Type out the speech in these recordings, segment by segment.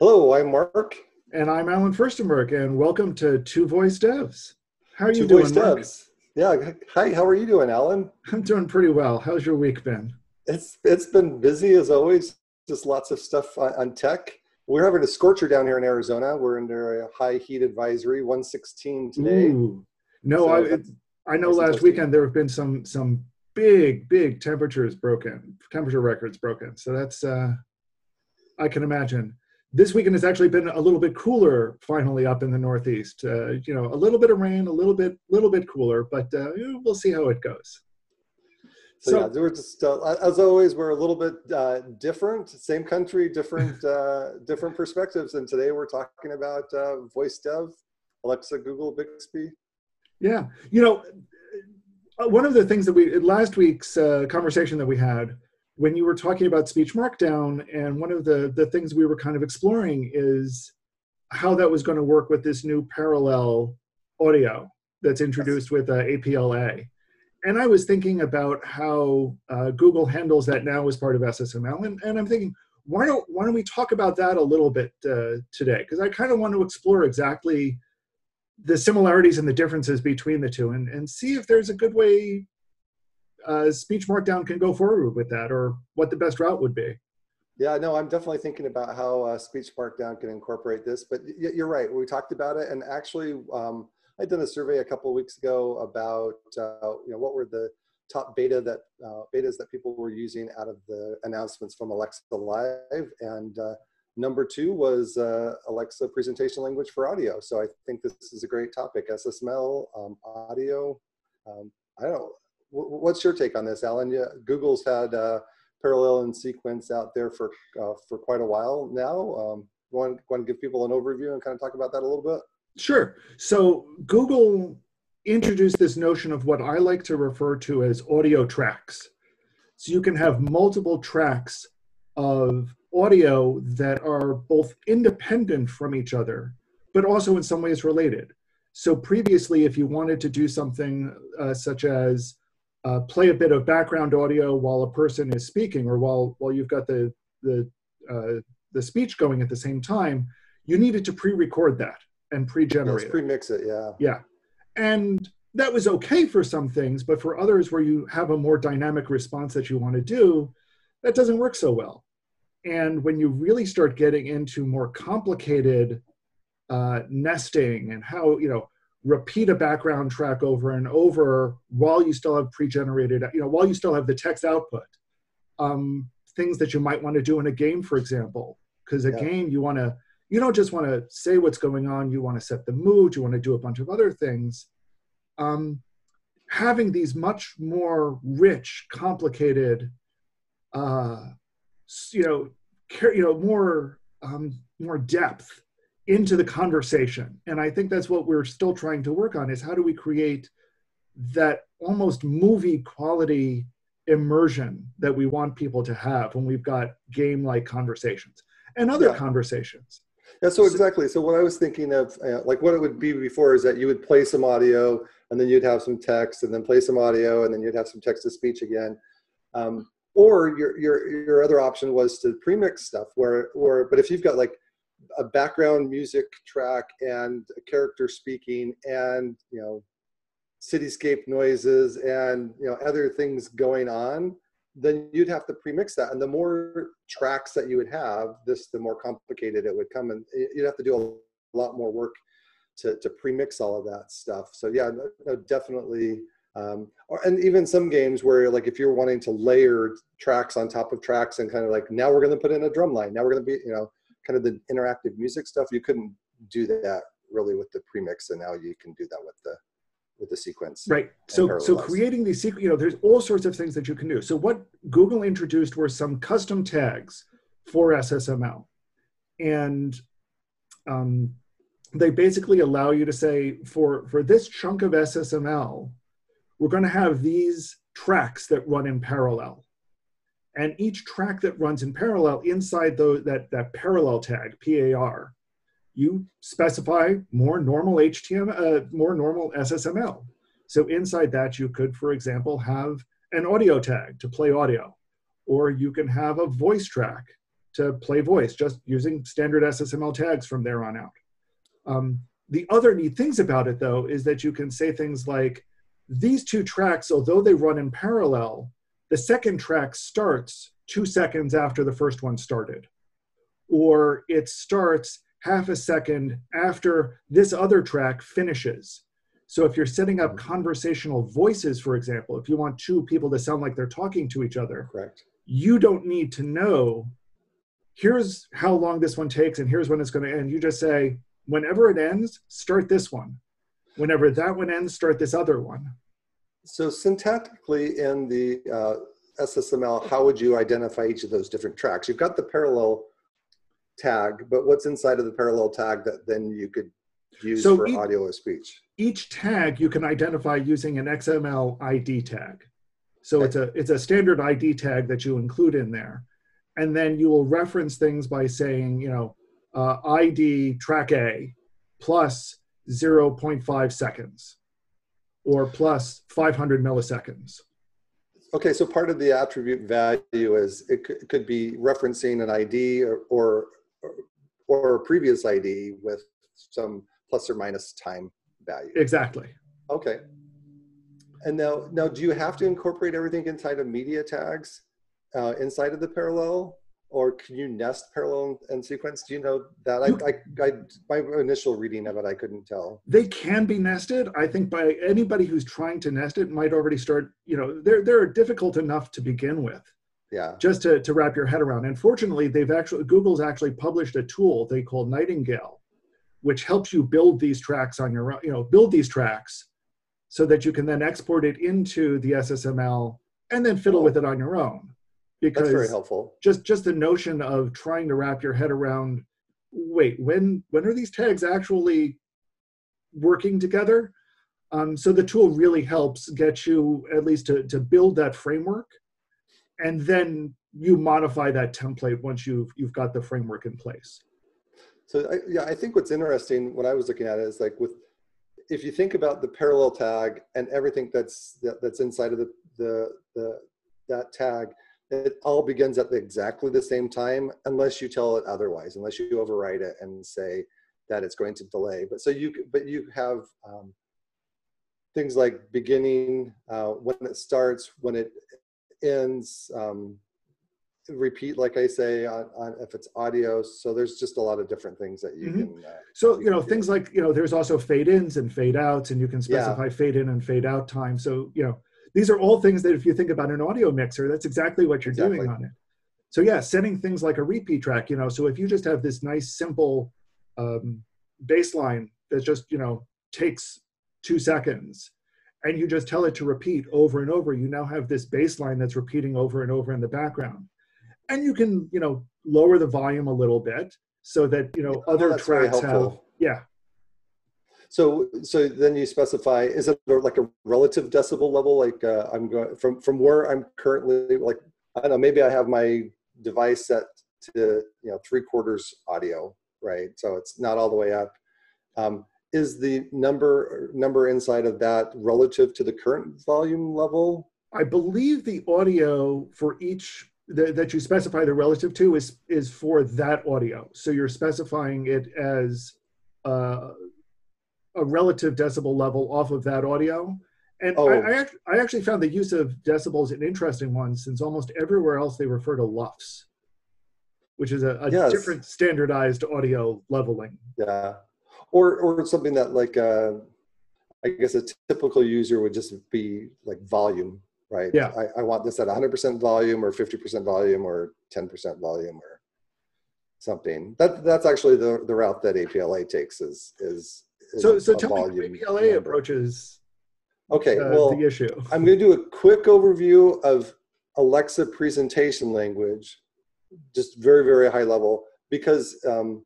Hello, I'm Mark. And I'm Allen Firstenberg, and welcome to Two Voice Devs. How are you Two doing, Voice Mark? Devs. Yeah. Hi. How are you doing, Allen? I'm doing pretty well. How's your week been? It's it's been busy as always. Just lots of stuff on, tech. We're having a scorcher down here in Arizona. We're under a high heat advisory, 116 today. Ooh. No, So I that's- I know last weekend there have been some some big big temperatures broken, temperature records broken. So that's uh, I can imagine. This weekend has actually been a little bit cooler finally up in the Northeast. Uh, you know, a little bit of rain, a little bit little bit cooler, but uh, we'll see how it goes. So, So- yeah, we're just uh, as always. We're a little bit uh, different. Same country, different uh, different perspectives. And today we're talking about uh, voice dev, Alexa, Google, Bixby. Yeah, you know, one of the things that we last week's uh, conversation that we had when you were talking about speech markdown, and one of the the things we were kind of exploring is how that was going to work with this new parallel audio that's introduced with uh, APLA. And I was thinking about how uh, Google handles that now as part of SSML, and, and I'm thinking, why don't why don't we talk about that a little bit uh, today? Because I kind of want to explore exactly the similarities and the differences between the two and, and see if there's a good way uh, speech markdown can go forward with that or what the best route would be. Yeah, no, I'm definitely thinking about how uh, Speech Markdown can incorporate this. But you're right, we talked about it, and actually, um, I did a survey a couple of weeks ago about uh, you know what were the top beta that uh, betas that people were using out of the announcements from Alexa Live, and uh, number two was uh, Alexa presentation language for audio. So I think this is a great topic, SSML um, audio. Um, I don't What's your take on this, Allen? Yeah, Google's had. Uh, parallel and sequence out there for uh, for quite a while now. Um, want want to give people an overview and kind of talk about that a little bit? Sure. So Google introduced this notion of what I like to refer to as audio tracks. So you can have multiple tracks of audio that are both independent from each other, but also in some ways related. So previously, if you wanted to do something uh, such as uh, play a bit of background audio while a person is speaking, or while while you've got the the uh, the speech going at the same time, you needed to pre-record that and pre-generate Yes, pre-mix it, yeah. Yeah. And that was okay for some things, but for others where you have a more dynamic response that you want to do, that doesn't work so well. And when you really start getting into more complicated uh, nesting and how, you know, repeat a background track over and over while you still have pre-generated, you know, while you still have the text output. Um, things that you might want to do in a game, for example, because a Yeah. game you want to you don't just want to say what's going on you want to set the mood you want to do a bunch of other things um, having these much more rich complicated uh, you know car- you know more um, more depth into the conversation and i think that's what we're still trying to work on is how do we create that almost movie quality immersion that we want people to have when we've got game like conversations and other Yeah. conversations Yeah, so exactly. So what I was thinking of, uh, like what it would be before is that you would play some audio and then you'd have some text and then play some audio and then you'd have some text to speech again. Um, or your, your, your other option was to premix stuff where, where, but if you've got like a background music track and a character speaking and, you know, cityscape noises and, you know, other things going on, then you'd have to premix that. And the more tracks that you would have, this the more complicated it would come, and you'd have to do a lot more work to to premix all of that stuff. So yeah, no, no, definitely. Um, or, and even some games where like if you're wanting to layer tracks on top of tracks and kind of like now we're going to put in a drum line, now we're going to be you know kind of the interactive music stuff. You couldn't do that really with the premix, and now you can do that with the with the sequence. Right. So so creating these secret, you know, there's all sorts of things that you can do. So what Google introduced were some custom tags for SSML, and um, they basically allow you to say for for this chunk of SSML, we're going to have these tracks that run in parallel, and each track that runs in parallel inside those that that parallel tag PAR you specify more normal HTML, uh, more normal SSML. So inside that, you could, for example, have an audio tag to play audio, or you can have a voice track to play voice, just using standard SSML tags from there on out. Um, the other neat things about it, though, is that you can say things like, these two tracks, although they run in parallel, the second track starts two seconds after the first one started. Or it starts half a second after this other track finishes. So if you're setting up conversational voices, for example, if you want two people to sound like they're talking to each other, Correct. you don't need to know here's how long this one takes and here's when it's going to end. You just say, whenever it ends, start this one. Whenever that one ends, start this other one. So syntactically in the uh, SSML, how would you identify each of those different tracks? You've got the parallel tag, but what's inside of the parallel tag that then you could use So for each- audio or speech? Each tag you can identify using an XML ID tag. So it's a it's a standard ID tag that you include in there, and then you will reference things by saying, you know, uh, ID track A plus 0.5 seconds, or plus 500 milliseconds. Okay, so part of the attribute value is it could, could be referencing an ID or, or or a previous ID with some plus or minus time value. Exactly. Okay. And now, now, do you have to incorporate everything inside of media tags uh, inside of the parallel, or can you nest parallel and sequence? Do you know that? I, I, I, my initial reading of it, I couldn't tell. they can be nested. I think by anybody who's trying to nest it might already start, you know, they're they're difficult enough to begin with, Yeah. just to, to wrap your head around. And fortunately, they've actually Google's actually published a tool they call Nightingale, which helps you build these tracks on your own, you know, build these tracks so that you can then export it into the SSML and then fiddle with it on your own. That's very helpful. just just the notion of trying to wrap your head around wait when when are these tags actually working together um, so the tool really helps get you at least to, to build that framework and then you modify that template once you've you've got the framework in place So I, yeah, I think what's interesting when I was looking at it is like with, if you think about the parallel tag and everything that's that, that's inside of the, the the that tag, it all begins at the, exactly the same time unless you tell it otherwise, unless you override it and say that it's going to delay. But so you but you have um, things like beginning, uh, when it starts, when it ends. Um, repeat like i say on, on if it's audio so there's just a lot of different things that you Mhm. can uh, so you know things like you know there's also fade ins and fade outs and you can Yeah. specify fade in and fade out time so you know these are all things that if you think about an audio mixer that's exactly what you're doing on it. So yeah setting things like a repeat track you know so if you just have this nice simple um, bass line that just you know takes two seconds and you just tell it to repeat over and over you now have this bass line that's repeating over and over in the background. And you can you know lower the volume a little bit so that you know Oh, other tracks have yeah So, so then you specify, is it like a relative decibel level? Like uh, I'm going from, from where I'm currently, like, I don't know, maybe I have my device set to, you know, three quarters audio, right? So it's not all the way up. Um, is the number, number inside of that relative to the current volume level? I believe the audio for each that, you specify the relative to is is for that audio. So you're specifying it as uh, a relative decibel level off of that audio. And Oh. I, I, act- I actually found the use of decibels an interesting one since almost everywhere else they refer to LUFS, which is a, a Yes. different standardized audio leveling. Yeah. Or, or something that like, uh, I guess a typical user would just be like volume, right? Yeah. I, I want this at 100% volume or 50% volume or 10% volume or something. That, that's actually the, the route that APLA takes is, is, is So, so tell me how number. approaches Okay, uh, well, the issue. I'm going to do a quick overview of Alexa presentation language, just very, very high level, because um,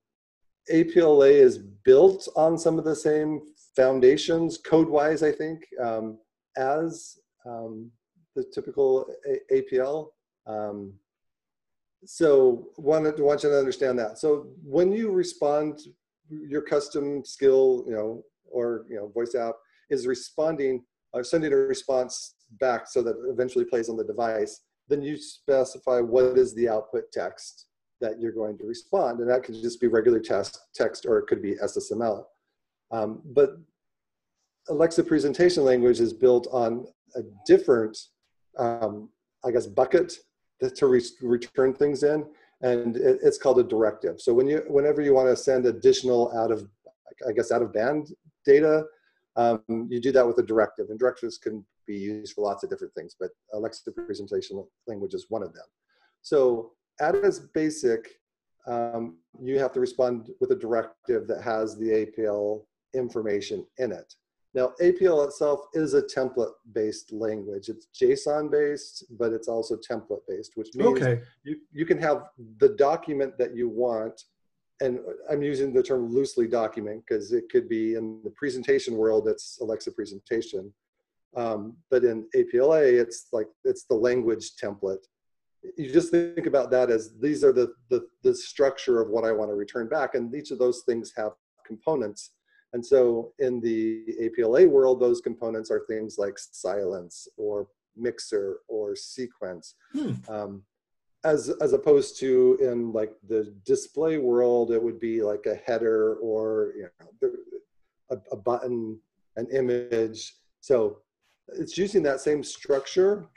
APLA is built on some of the same foundations, code-wise, I think, um, as um, the typical A- APL. Um, so wanted to want you to understand that. So when you respond, your custom skill, you know, or you know, voice app is responding or sending a response back so that eventually plays on the device. Then you specify what is the output text that you're going to respond. And that could just be regular text, text or it could be SSML. Um, but Alexa presentation language is built on a different, um, I guess, bucket to re return things in, and it, it's called a directive. So when you, whenever you want to send additional out of, I guess, out of band data, um, you do that with a directive. And directives can be used for lots of different things, but Alexa presentation language is one of them. So at its basic, um, you have to respond with a directive that has the APL information in it. Now, APL itself is a template-based language. It's JSON-based, but it's also template-based, which means okay. you, you can have the document that you want, and I'm using the term loosely document because it could be in the presentation world, it's Alexa presentation. Um, but in APLA, it's like, it's the language template you just think about that as these are the, the, the structure of what I want to return back. And each of those things have components. And so in the APLA world, those components are things like silence or mixer or sequence. Hmm. Um, as, as opposed to in like the display world, it would be like a header or you know, a, a button, an image. So it's using that same structure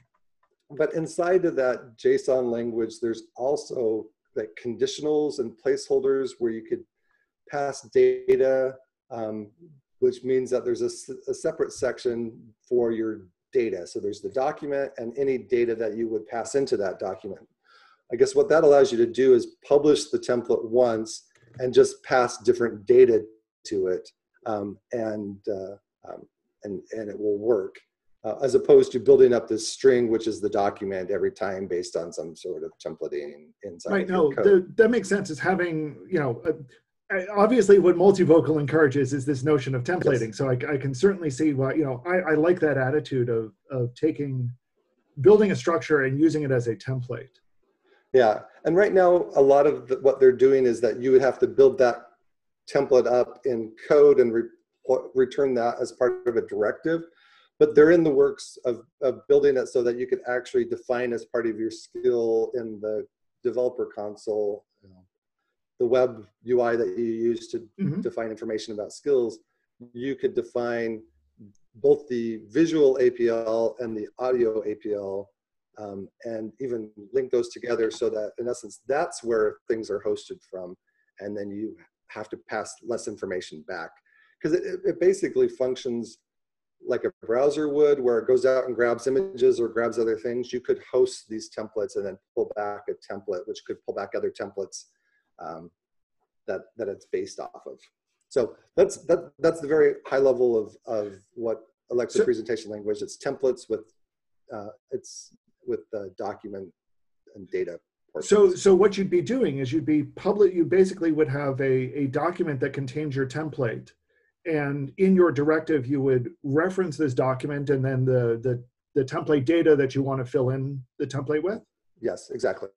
but inside of that JSON language, there's also like conditionals and placeholders where you could pass data, um, which means that there's a, a, separate section for your data. So there's the document and any data that you would pass into that document. I guess what that allows you to do is publish the template once and just pass different data to it um, and, uh, um, and, and it will work uh, as opposed to building up this string, which is the document every time based on some sort of templating inside. Right. No, the, that makes sense. Is having you know. Obviously, what multivocal encourages is this notion of templating. Yes. So I, I, can certainly see why you know I, I like that attitude of of taking building a structure and using it as a template. Yeah, and right now a lot of the, what they're doing is that you would have to build that template up in code and re return that as part of a directive but they're in the works of, of building it so that you could actually define as part of your skill in the developer console the web ui that you use to mm-hmm. define information about skills you could define both the visual apl and the audio apl um, and even link those together so that in essence that's where things are hosted from and then you have to pass less information back because it, it basically functions like a browser would, where it goes out and grabs images or grabs other things, you could host these templates and then pull back a template, which could pull back other templates um, that, that it's based off of. So that's, that, that's the very high level of, of what Alexa so, presentation language. It's templates with, uh, it's with the document and data. Portions. So, so what you'd be doing is you'd be public, you basically would have a, a document that contains your template and in your directive you would reference this document and then the the the template data that you want to fill in the template with yes exactly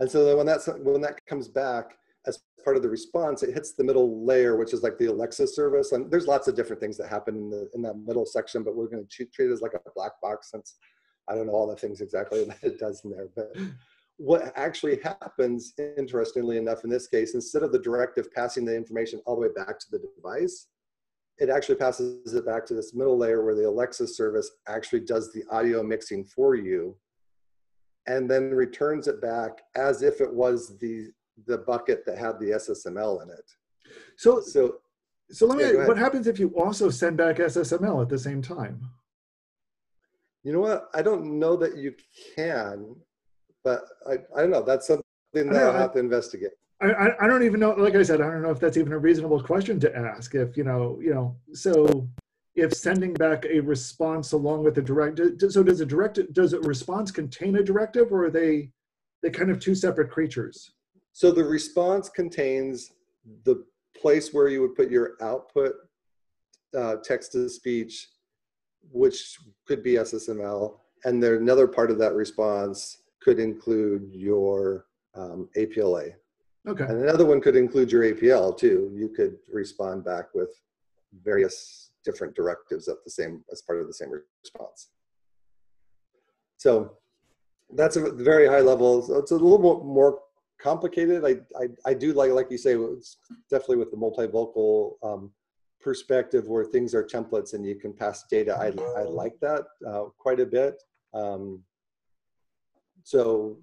and so when that's when that comes back as part of the response it hits the middle layer which is like the alexa service. And there's lots of different things that happen in the in that middle section but we're going to treat it as like a black box since i don't know all the things exactly that it does in there. But what actually happens interestingly enough in this case instead of the directive passing the information all the way back to the device it actually passes it back to this middle layer where the Alexa service actually does the audio mixing for you and then returns it back as if it was the the bucket that had the SSML in it. So so so let me yeah, what happens if you also send back SSML at the same time? You know what? I don't know that you can, but I, I don't know. That's something that I'll have to investigate. I, I don't even know like i said i don't know if that's even a reasonable question to ask if you know you know so if sending back a response along with the direct so does a direct does a response contain a directive or are they they kind of two separate creatures so the response contains the place where you would put your output uh, text to speech which could be ssml and there another part of that response could include your um, apla Okay. And another one could include your APL too. You could respond back with various different directives at the same as part of the same response. So that's a very high level. So it's a little bit more complicated. I, I, I do like, like you say, it's definitely with the multivocal um, perspective where things are templates and you can pass data. I, I like that uh, quite a bit. Um, so,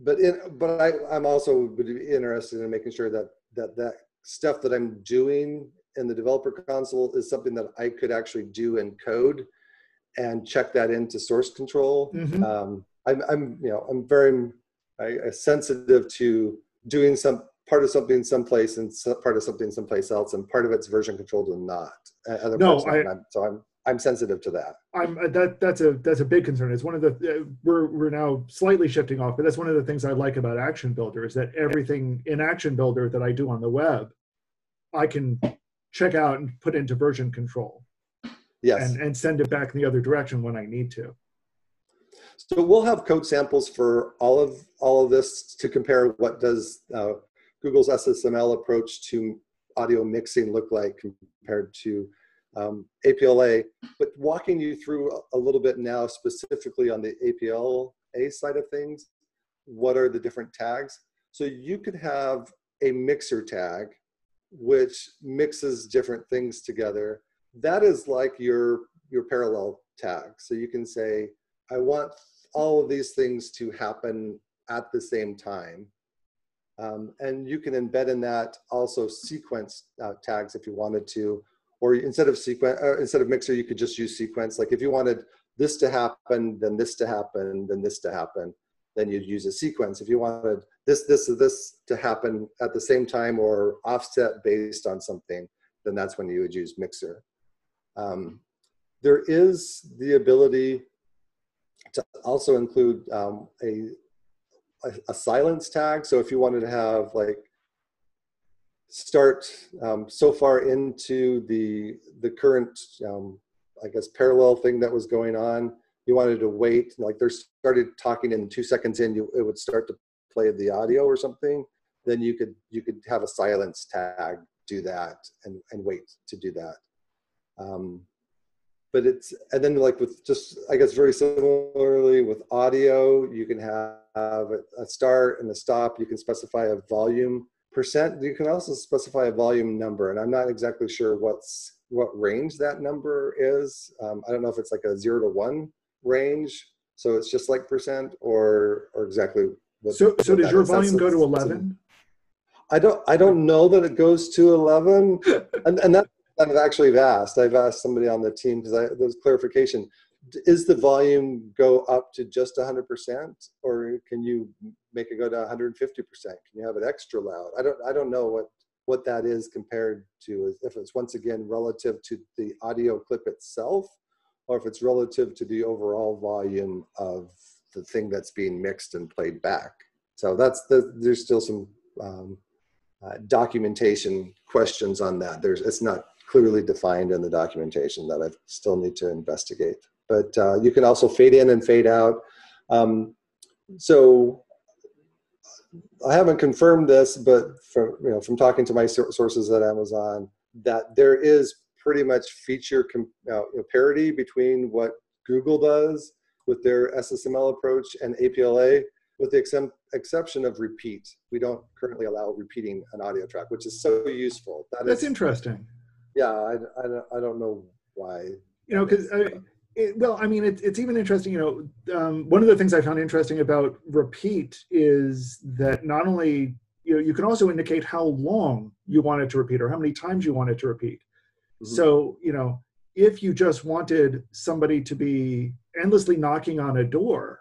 but in, but I, I'm also interested in making sure that that that stuff that I'm doing in the developer console is something that I could actually do in code and check that into source control. Mm-hmm. Um, I'm, I'm, you know, I'm very I, sensitive to doing some part of something someplace and part of something someplace else, and part of it's version controlled and not. Other no, I, I'm, so I'm I'm sensitive to that. I'm uh, that that's a that's a big concern. It's one of the uh, we're we're now slightly shifting off, but that's one of the things I like about Action Builder is that everything in Action Builder that I do on the web, I can check out and put into version control. Yes. And and send it back in the other direction when I need to. So we'll have code samples for all of all of this to compare what does uh, Google's SSML approach to audio mixing look like compared to um, APLA. But walking you through a little bit now specifically on the APLA side of things, what are the different tags? So you could have a mixer tag which mixes different things together. That is like your your parallel tag. So you can say, I want all of these things to happen at the same time. Um, and you can embed in that also sequence uh, tags if you wanted to, or instead of sequence, uh, instead of mixer, you could just use sequence. Like if you wanted this to happen, then this to happen, then this to happen, then you'd use a sequence. If you wanted this, this, this to happen at the same time or offset based on something, then that's when you would use mixer. Um, there is the ability to also include um, a, a, a silence tag. So if you wanted to have like start um, so far into the the current um, I guess parallel thing that was going on, you wanted to wait like they started talking and two seconds in you it would start to play the audio or something. Then you could you could have a silence tag do that and and wait to do that. Um, but it's and then like with just i guess very similarly with audio you can have a start and a stop you can specify a volume percent you can also specify a volume number and i'm not exactly sure what's what range that number is um, i don't know if it's like a zero to one range so it's just like percent or or exactly what, so so does your is. volume That's go to 11 I don't. I don't know that it goes to eleven, and and that I've actually asked. I've asked somebody on the team because I there's clarification. Is the volume go up to just 100%, or can you make it go to 150%? Can you have it extra loud? I don't. I don't know what what that is compared to if it's once again relative to the audio clip itself, or if it's relative to the overall volume of the thing that's being mixed and played back. So that's the, there's still some um, uh, documentation questions on that. There's it's not clearly defined in the documentation that I still need to investigate. But uh, you can also fade in and fade out. Um, so I haven't confirmed this, but from you know from talking to my sources at Amazon, that there is pretty much feature uh, parity between what Google does with their SSML approach and APLA, with the ex- exception of repeat. We don't currently allow repeating an audio track, which is so useful. That That's is, interesting yeah, I, I, don't, I don't know why. You know, because well, I mean, it, it's even interesting. You know, um, one of the things I found interesting about repeat is that not only you know you can also indicate how long you want it to repeat or how many times you want it to repeat. Mm-hmm. So you know, if you just wanted somebody to be endlessly knocking on a door,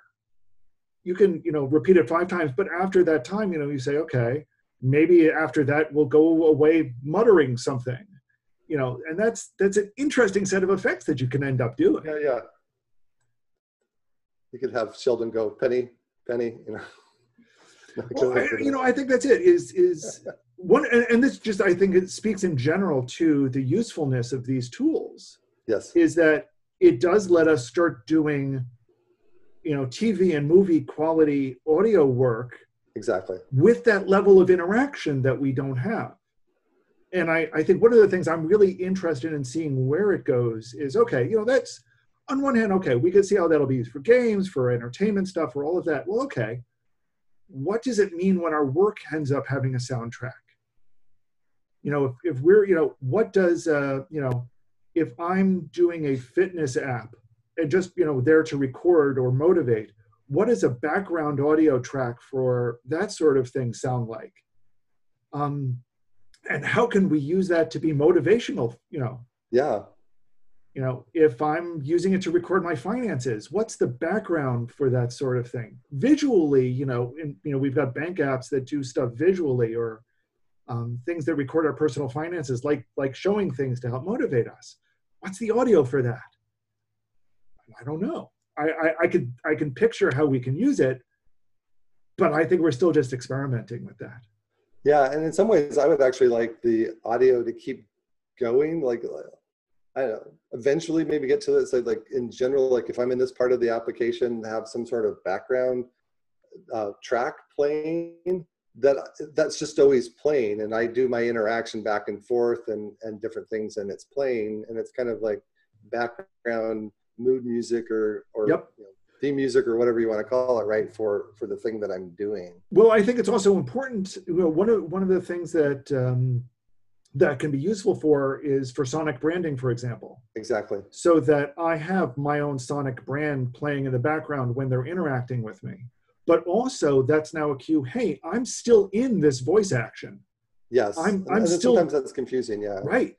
you can you know repeat it five times. But after that time, you know, you say, okay, maybe after that we'll go away muttering something you know, and that's that's an interesting set of effects that you can end up doing. Yeah, yeah. You could have Sheldon go penny, penny, you know. well, I, you know, I think that's it. Is is one, and, this just I think it speaks in general to the usefulness of these tools. Yes, is that it does let us start doing, you know, TV and movie quality audio work. Exactly. With that level of interaction that we don't have and I, I think one of the things I'm really interested in seeing where it goes is okay, you know, that's on one hand, okay, we could see how that'll be used for games, for entertainment stuff, for all of that. Well, okay. what does it mean when our work ends up having a soundtrack? You know, if, if we're, you know, what does, uh, you know, if I'm doing a fitness app and just, you know, there to record or motivate, what does a background audio track for that sort of thing sound like? Um, and how can we use that to be motivational, you know? Yeah you know if i'm using it to record my finances what's the background for that sort of thing visually you know in, you know we've got bank apps that do stuff visually or um, things that record our personal finances like like showing things to help motivate us. What's the audio for that? I don't know. I, I i could i can picture how we can use it but i think we're still just experimenting with that. Yeah and in some ways i would actually like the audio to keep going like I don't know, eventually maybe get to it. So like in general, like if I'm in this part of the application, have some sort of background uh, track playing that that's just always playing and I do my interaction back and forth and, and different things and it's playing and it's kind of like background mood music or, or yep. you know, theme music or whatever you want to call it, right? For, for the thing that I'm doing. Well, I think it's also important. You know, one of, one of the things that, um, that can be useful for is for sonic branding, for example. Exactly. So that I have my own sonic brand playing in the background when they're interacting with me. But also, that's now a cue. Hey, I'm still in this voice action. Yes, I'm. I'm still. Sometimes that's confusing. Yeah. Right.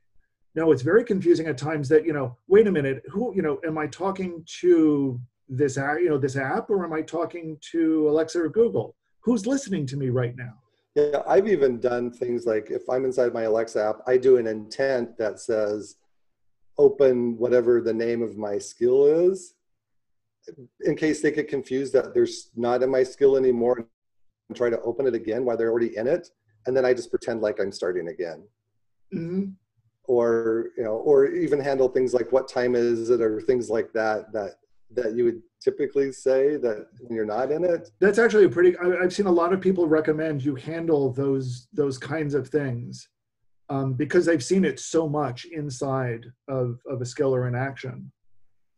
No, it's very confusing at times. That you know, wait a minute. Who you know? Am I talking to this app? you know this app, or am I talking to Alexa or Google? Who's listening to me right now? Yeah, I've even done things like if I'm inside my Alexa app, I do an intent that says open whatever the name of my skill is in case they get confused that there's not in my skill anymore and try to open it again while they're already in it and then i just pretend like i'm starting again mm-hmm. or you know or even handle things like what time is it or things like that that that you would typically say that when you're not in it? That's actually a pretty. I, have seen a lot of people recommend you handle those those kinds of things um, because they've seen it so much inside of of a skill or an action.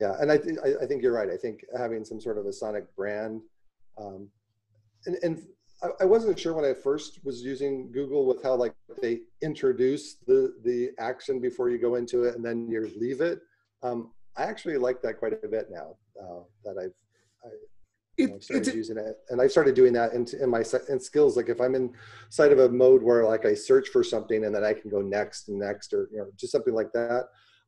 Yeah, and I think I think you're right. I think having some sort of a sonic brand, um, and and I, I wasn't sure when I first was using Google with how like they introduce the the action before you go into it and then you leave it. Um, I actually like that quite a bit now uh, that I've I, you know, started using it, and I started doing that in, in my in skills. Like if I'm inside of a mode where like I search for something and then I can go next and next, or you know, just something like that.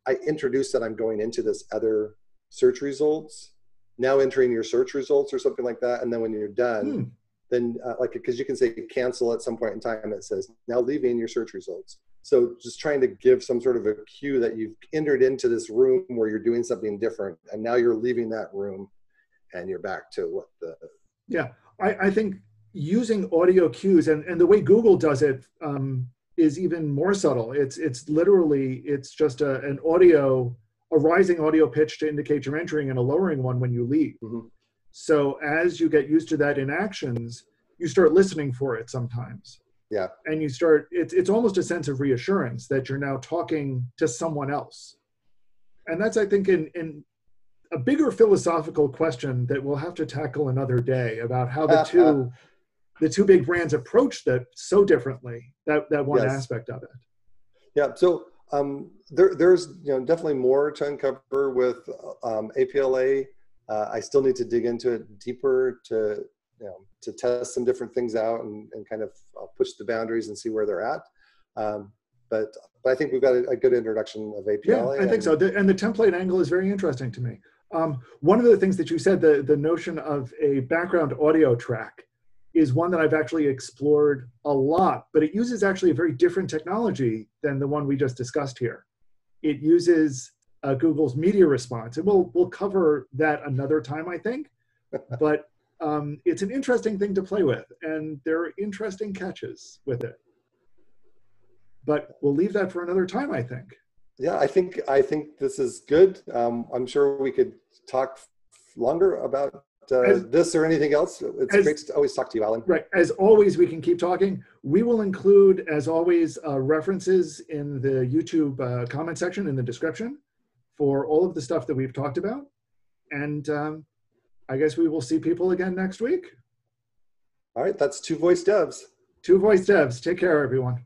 I introduce that I'm going into this other search results. Now entering your search results or something like that, and then when you're done, hmm. then uh, like because you can say cancel at some point in time. It says now leaving your search results. So just trying to give some sort of a cue that you've entered into this room where you're doing something different, and now you're leaving that room, and you're back to what the. Yeah, I, I think using audio cues and, and the way Google does it um, is even more subtle. It's it's literally it's just a, an audio a rising audio pitch to indicate you're entering and a lowering one when you leave. Mm-hmm. So as you get used to that in actions, you start listening for it sometimes yeah and you start it's it's almost a sense of reassurance that you're now talking to someone else and that's i think in in a bigger philosophical question that we'll have to tackle another day about how the two the two big brands approached that so differently that that one yes. aspect of it yeah so um, there, there's you know definitely more to uncover with um, apla uh, i still need to dig into it deeper to you know, to test some different things out and, and kind of uh, push the boundaries and see where they're at. Um, but, but I think we've got a, a, good introduction of APLA. Yeah, I think and, so. The, and the template angle is very interesting to me. Um, one of the things that you said, the, the notion of a background audio track is one that I've actually explored a lot, but it uses actually a very different technology than the one we just discussed here. It uses uh, Google's media response, and we'll we'll cover that another time, I think. but um, it's an interesting thing to play with, and there are interesting catches with it. But we'll leave that for another time, I think. Yeah, I think I think this is good. Um, I'm sure we could talk longer about uh, as, this or anything else. It's as, great to always talk to you, Allen. Right. As always, we can keep talking. We will include, as always, uh, references in the YouTube uh, comment section in the description for all of the stuff that we've talked about. And um, I guess we will see people again next week. All right, that's two voice devs. Two voice devs. Take care, everyone.